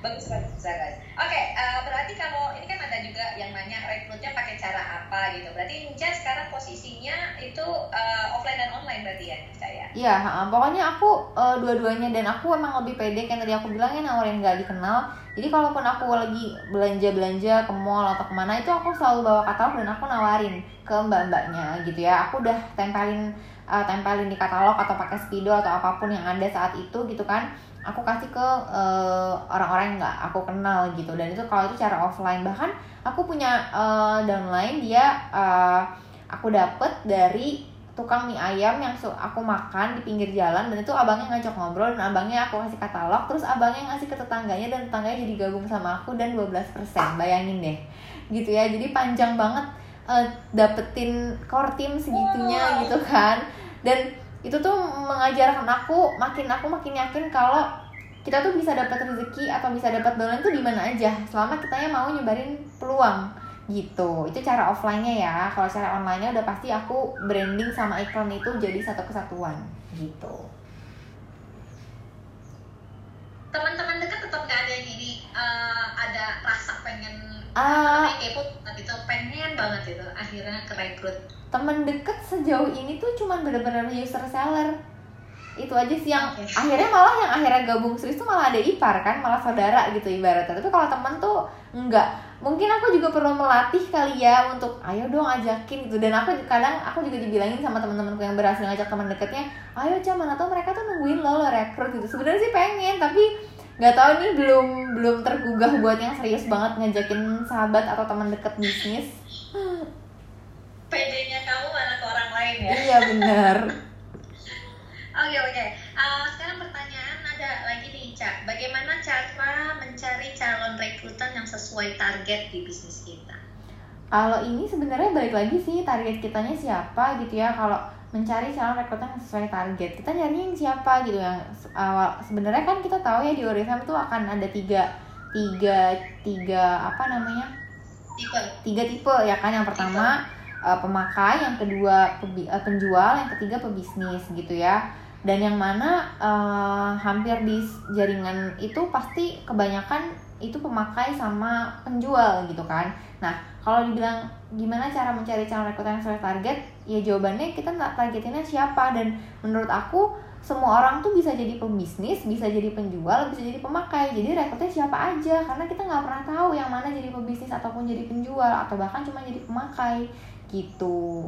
bagus banget guys oke okay, uh, berarti kalau ini kan ada juga yang nanya rekrutnya pakai cara apa gitu. Berarti Ninja sekarang posisinya itu uh, offline dan online berarti ya saya
iya pokoknya aku uh, dua-duanya. Dan aku emang lebih pede kan tadi aku bilangnya nawarin gak dikenal. Jadi kalaupun aku lagi belanja-belanja ke mall atau ke mana itu aku selalu bawa katalog dan aku nawarin ke mbak-mbaknya gitu ya. Aku udah tempelin uh, tempelin di katalog atau pakai spido atau apa pun yang ada saat itu gitu kan aku kasih ke uh, orang-orang yang nggak aku kenal gitu. Dan itu kalau itu cara offline. Bahkan aku punya uh, downline dia uh, aku dapet dari tukang mie ayam yang aku makan di pinggir jalan. Dan itu abangnya ngajak ngobrol dan abangnya aku kasih katalog. Terus abangnya ngasih ke tetangganya dan tetangganya jadi gabung sama aku dan 12% bayangin deh. Gitu ya. Jadi panjang banget uh, dapetin core team segitunya gitu kan. Dan itu tuh mengajarkan aku makin aku makin yakin kalau kita tuh bisa dapat rezeki atau bisa dapat dolar tuh di mana aja. Selama kitanya mau nyebarin peluang gitu. Itu cara offline-nya ya. Kalau cara online-nya udah pasti aku branding sama iklan itu jadi satu kesatuan gitu
teman-teman dekat tetap gak ada yang ini uh, ada rasa pengen uh, kepo gitu. Pengen banget itu akhirnya kerekrut.
Temen deket sejauh ini tuh cuman bener-bener user seller itu aja sih yang okay. akhirnya malah yang akhirnya gabung serius tuh malah ada ipar kan malah saudara gitu ibaratnya. Tapi kalau teman tuh enggak. Mungkin aku juga perlu melatih kali ya untuk ayo dong ajakin gitu. Dan aku kadang aku juga dibilangin sama teman-temanku yang berhasil ngajak teman deketnya ayo cah mana tau mereka tuh nungguin lo lo rekrut gitu. Sebenarnya sih pengen tapi nggak tahu nih belum belum tergugah buat yang serius banget ngajakin sahabat atau teman deket bisnis.
Pedenya kamu mana ke orang lain ya?
Iya benar
oke oke. Okay, uh, sekarang pertanyaan ada lagi nih Cak bagaimana cara mencari calon rekrutan yang sesuai target di bisnis kita?
Kalau ini sebenarnya balik lagi sih target kitanya siapa gitu ya. Kalau mencari calon rekrutan yang sesuai target kita nyari yang siapa gitu yang awal sebenarnya kan kita tahu ya di Oriflame itu akan ada tiga tiga tiga apa namanya?
Tipe.
Tiga tipe ya kan. Yang pertama uh, pemakai, yang kedua pebi, uh, penjual, yang ketiga pebisnis gitu ya. Dan yang mana uh, hampir di jaringan itu pasti kebanyakan itu pemakai sama penjual gitu kan. Nah, kalau dibilang gimana cara mencari calon rekrutan yang sesuai target, ya jawabannya kita nggak targetinnya siapa dan menurut aku semua orang tuh bisa jadi pembisnis, bisa jadi penjual, bisa jadi pemakai. Jadi rekrutnya siapa aja, karena kita nggak pernah tahu yang mana jadi pembisnis ataupun jadi penjual atau bahkan cuma jadi pemakai gitu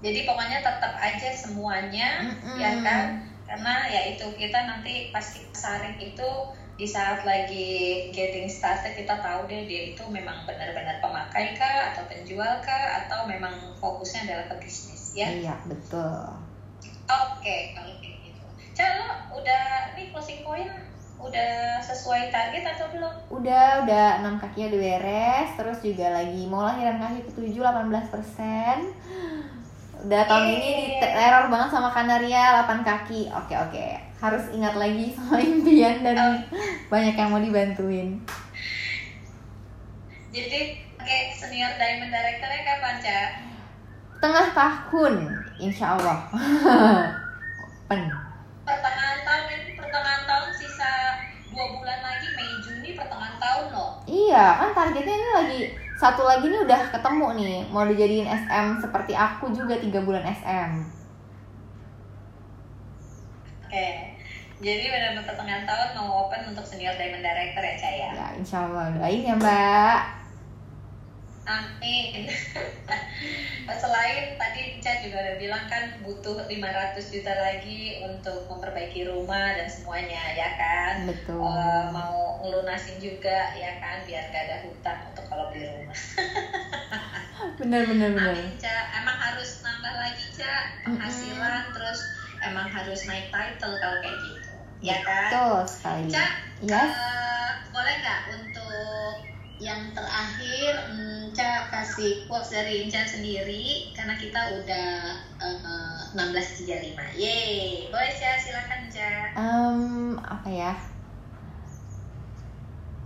jadi pokoknya tetap aja semuanya mm-hmm. ya kan karena ya itu kita nanti pasti saring itu di saat lagi getting started kita tahu deh dia itu memang benar-benar pemakai kah atau penjual kah atau memang fokusnya adalah ke bisnis ya
iya betul
oke okay, kalau kayak gitu Calo udah nih closing point udah sesuai target atau belum?
Udah, udah 6 kakinya udah beres, terus juga lagi mau lahiran kaki ke-7 18 persen. Udah tahun ini di teror banget sama Kanaria 8 kaki. Oke oke, harus ingat lagi sama impian dan oh. banyak yang mau dibantuin.
Jadi, oke senior diamond directornya kapan, Cak?
Tengah tahun, insya Allah. Pen.
Pertengahan tahun, pertengahan tahun sisa dua bulan lagi Mei Juni pertengahan tahun loh
iya kan targetnya ini lagi satu lagi nih udah ketemu nih mau dijadiin SM seperti aku juga tiga bulan SM
oke jadi benar-benar pertengahan tahun mau open untuk senior diamond director ya Caya
ya insya Allah doain ya mbak
Amin. Selain tadi Ca juga udah bilang kan butuh 500 juta lagi untuk memperbaiki rumah dan semuanya ya kan.
Betul.
Uh, mau ngelunasin juga ya kan biar gak ada hutang untuk kalau beli rumah.
bener bener bener.
Amin Ca. Emang harus nambah lagi Ca penghasilan mm -hmm. terus emang harus naik title kalau kayak gitu. Ya kan?
Betul sekali.
Ca, yes. uh, boleh nggak untuk yang terakhir hmm, Ca kasih quotes dari Inca sendiri karena kita udah uh, 16.35 Yeay, boleh Ca silakan Ca
um, apa ya?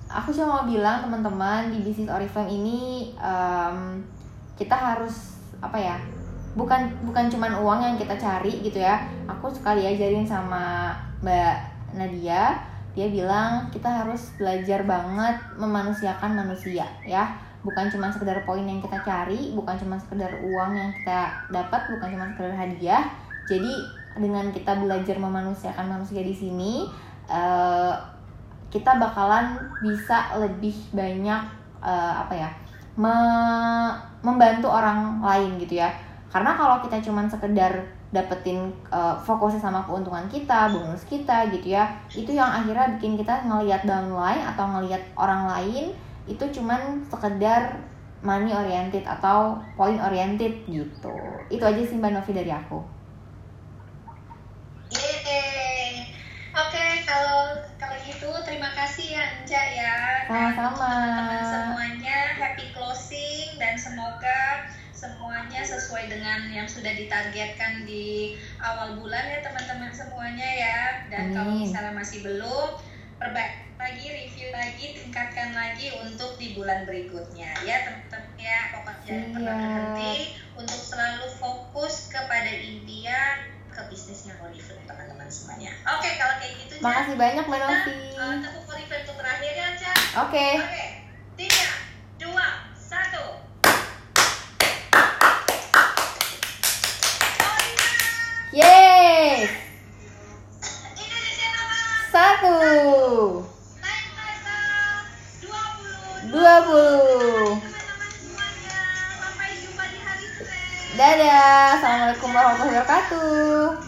Aku cuma mau bilang teman-teman di bisnis Oriflame ini um, kita harus apa ya bukan bukan cuman uang yang kita cari gitu ya. Aku sekali ajarin sama Mbak Nadia dia bilang kita harus belajar banget memanusiakan manusia ya. Bukan cuma sekedar poin yang kita cari bukan cuma sekedar uang yang kita dapat bukan cuma sekedar hadiah. Jadi dengan kita belajar memanusiakan manusia di sini uh, kita bakalan bisa lebih banyak uh, apa ya me membantu orang lain gitu ya. Karena kalau kita cuma sekedar dapetin uh, fokusnya sama keuntungan kita, bonus kita gitu ya. Itu yang akhirnya bikin kita ngelihat downline atau ngelihat orang lain itu cuman sekedar money oriented atau point oriented gitu. Itu aja sih Mbak Novi dari aku.
Yeay. Oke, kalau kalau gitu terima kasih ya Anja ya.
Sama-sama.
Teman-teman semuanya happy closing dan semoga semuanya sesuai dengan yang sudah ditargetkan di awal bulan ya teman-teman semuanya ya dan Amin. kalau misalnya masih belum perbaiki lagi review lagi tingkatkan lagi untuk di bulan berikutnya ya teman-teman ya pokoknya jangan pernah berhenti untuk selalu fokus kepada impian ke bisnisnya Oliver teman-teman semuanya oke kalau kayak gitu
makasih ya, banyak Mbak Novi
uh, tepuk Oliver untuk terakhir ya
oke okay.
oke okay. tiga satu.
Dua puluh.
Dadah. Assalamualaikum warahmatullahi wabarakatuh.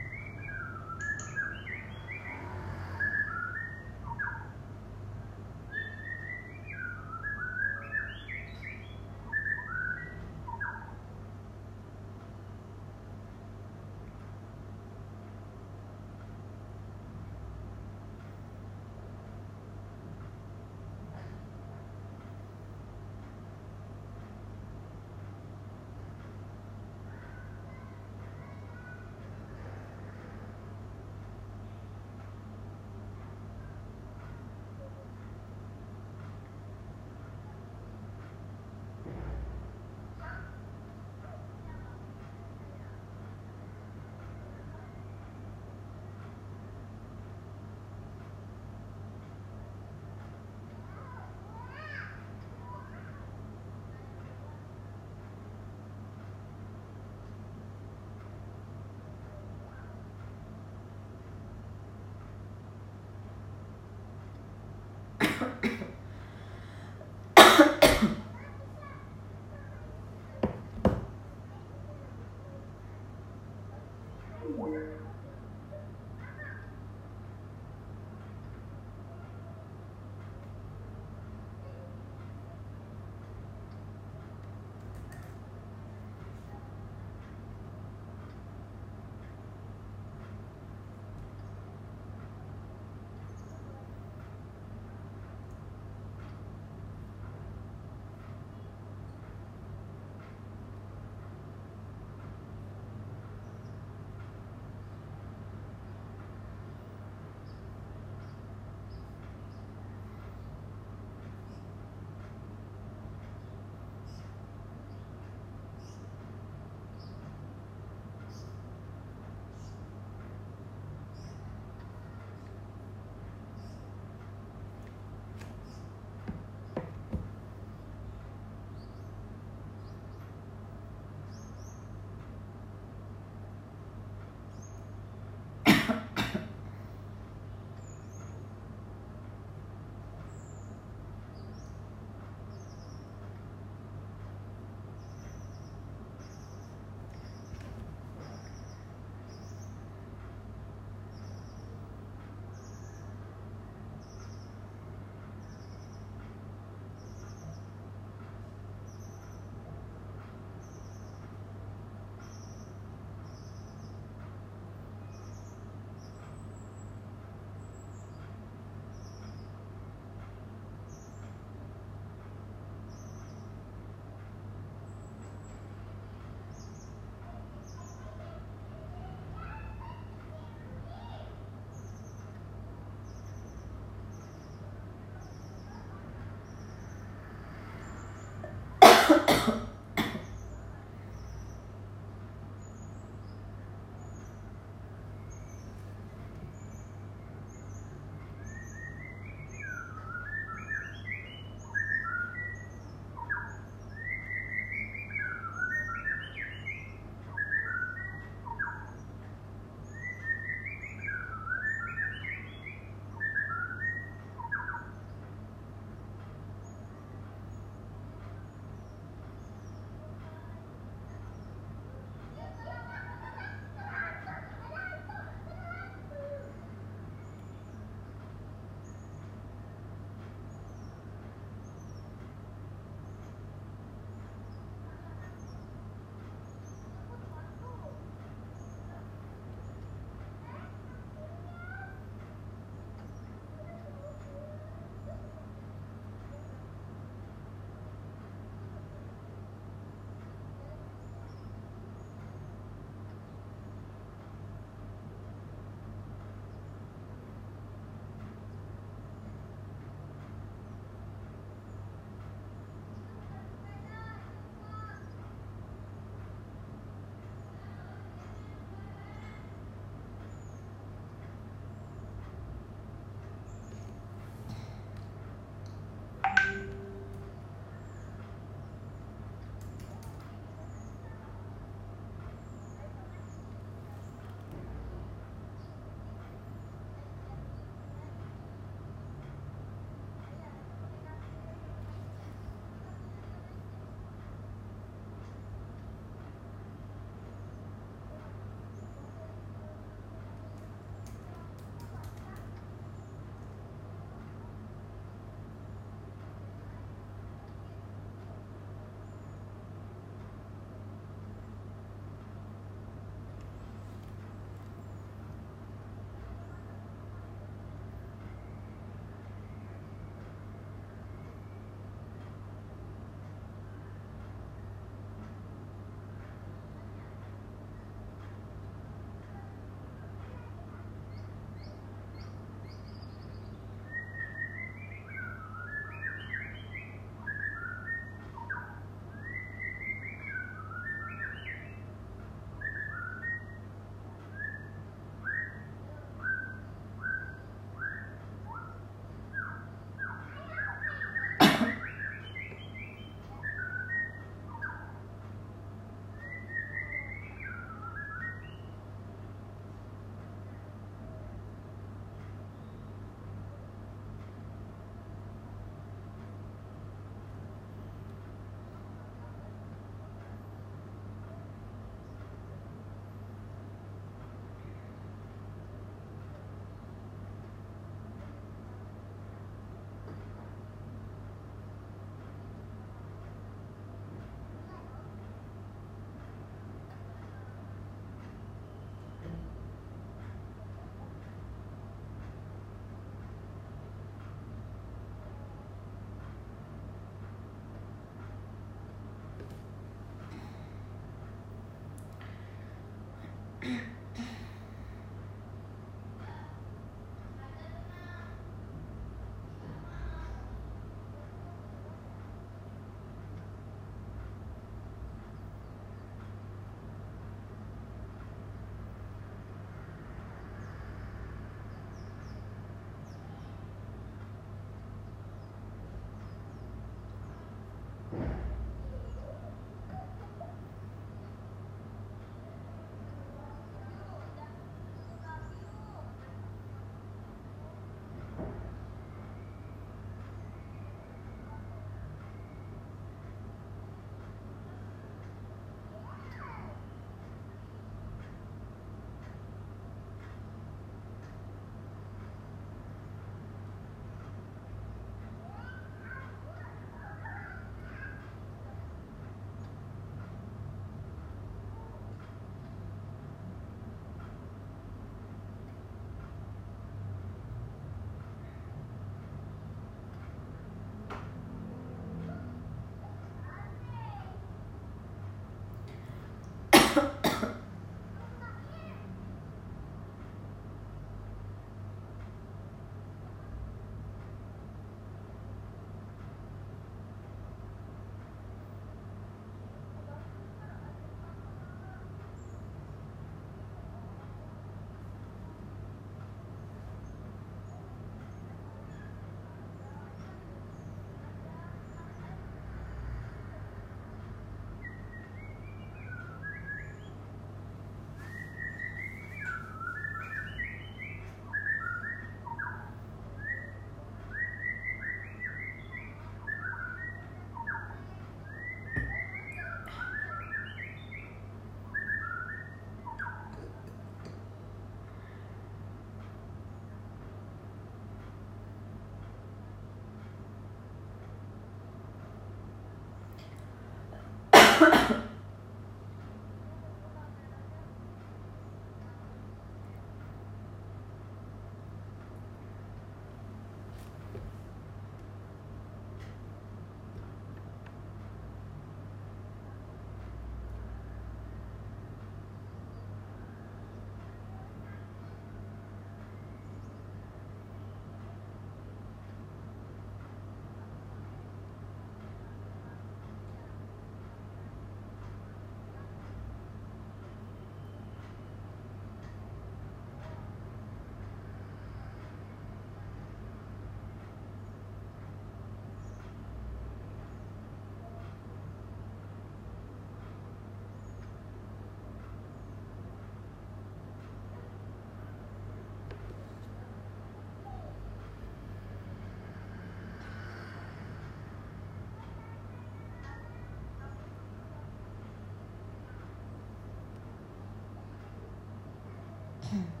Hmm.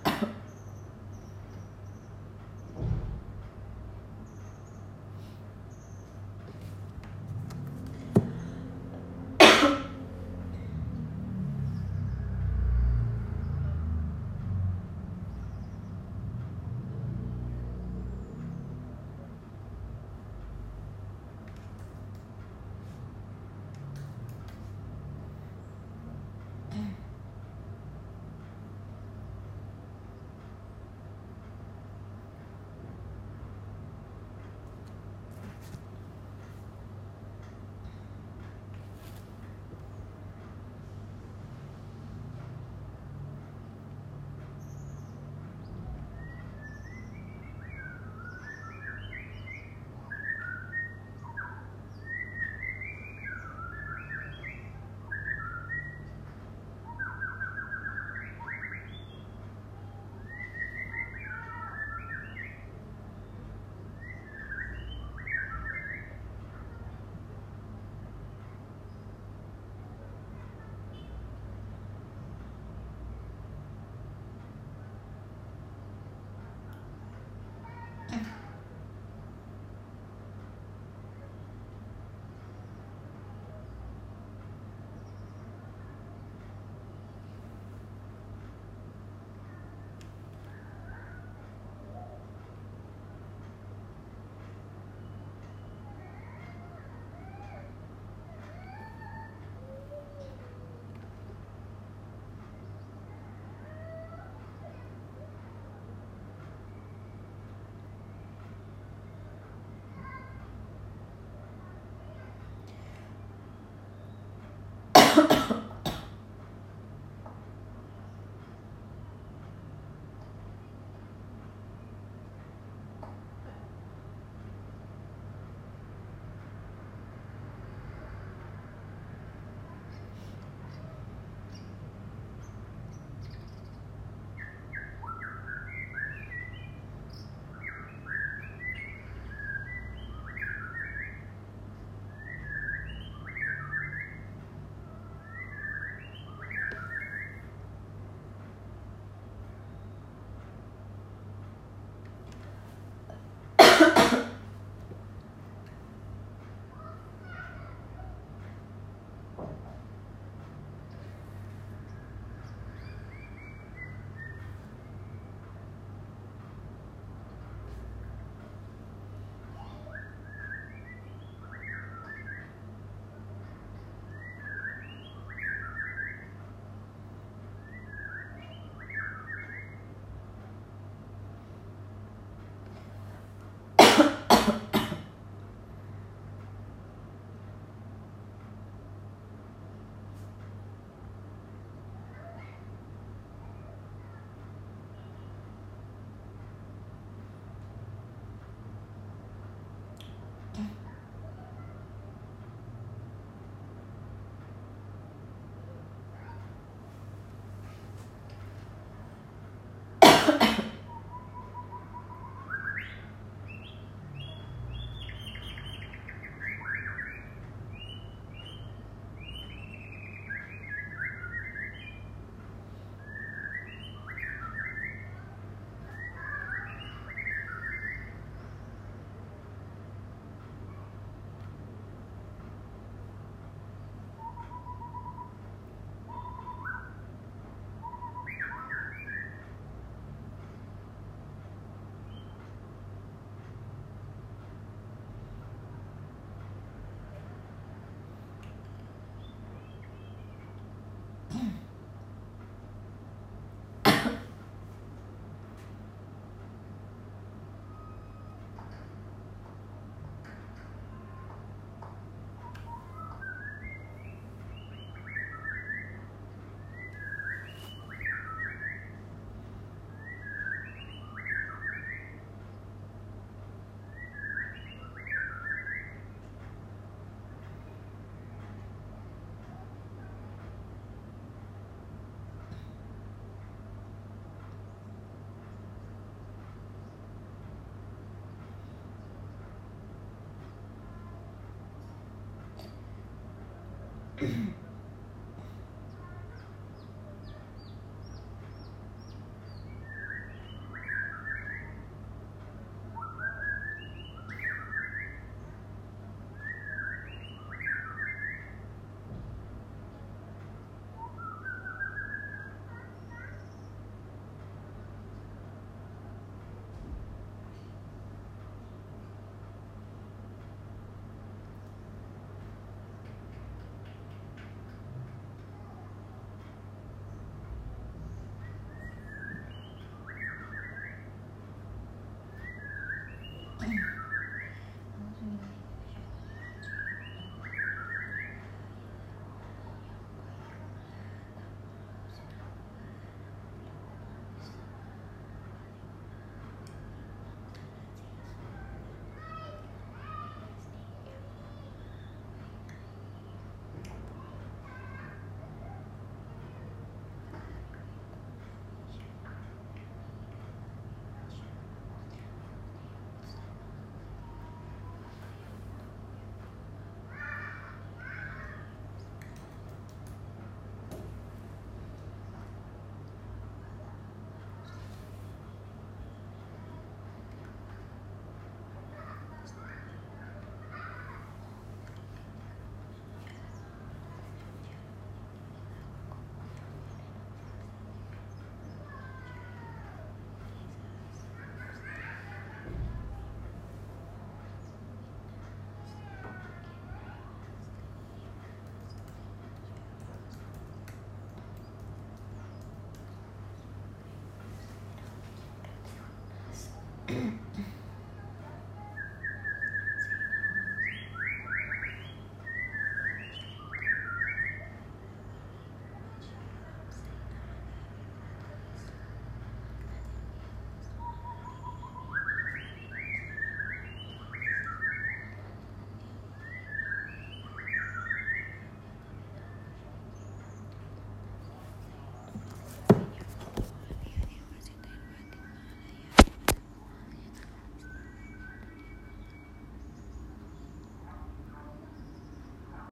Mm-hmm.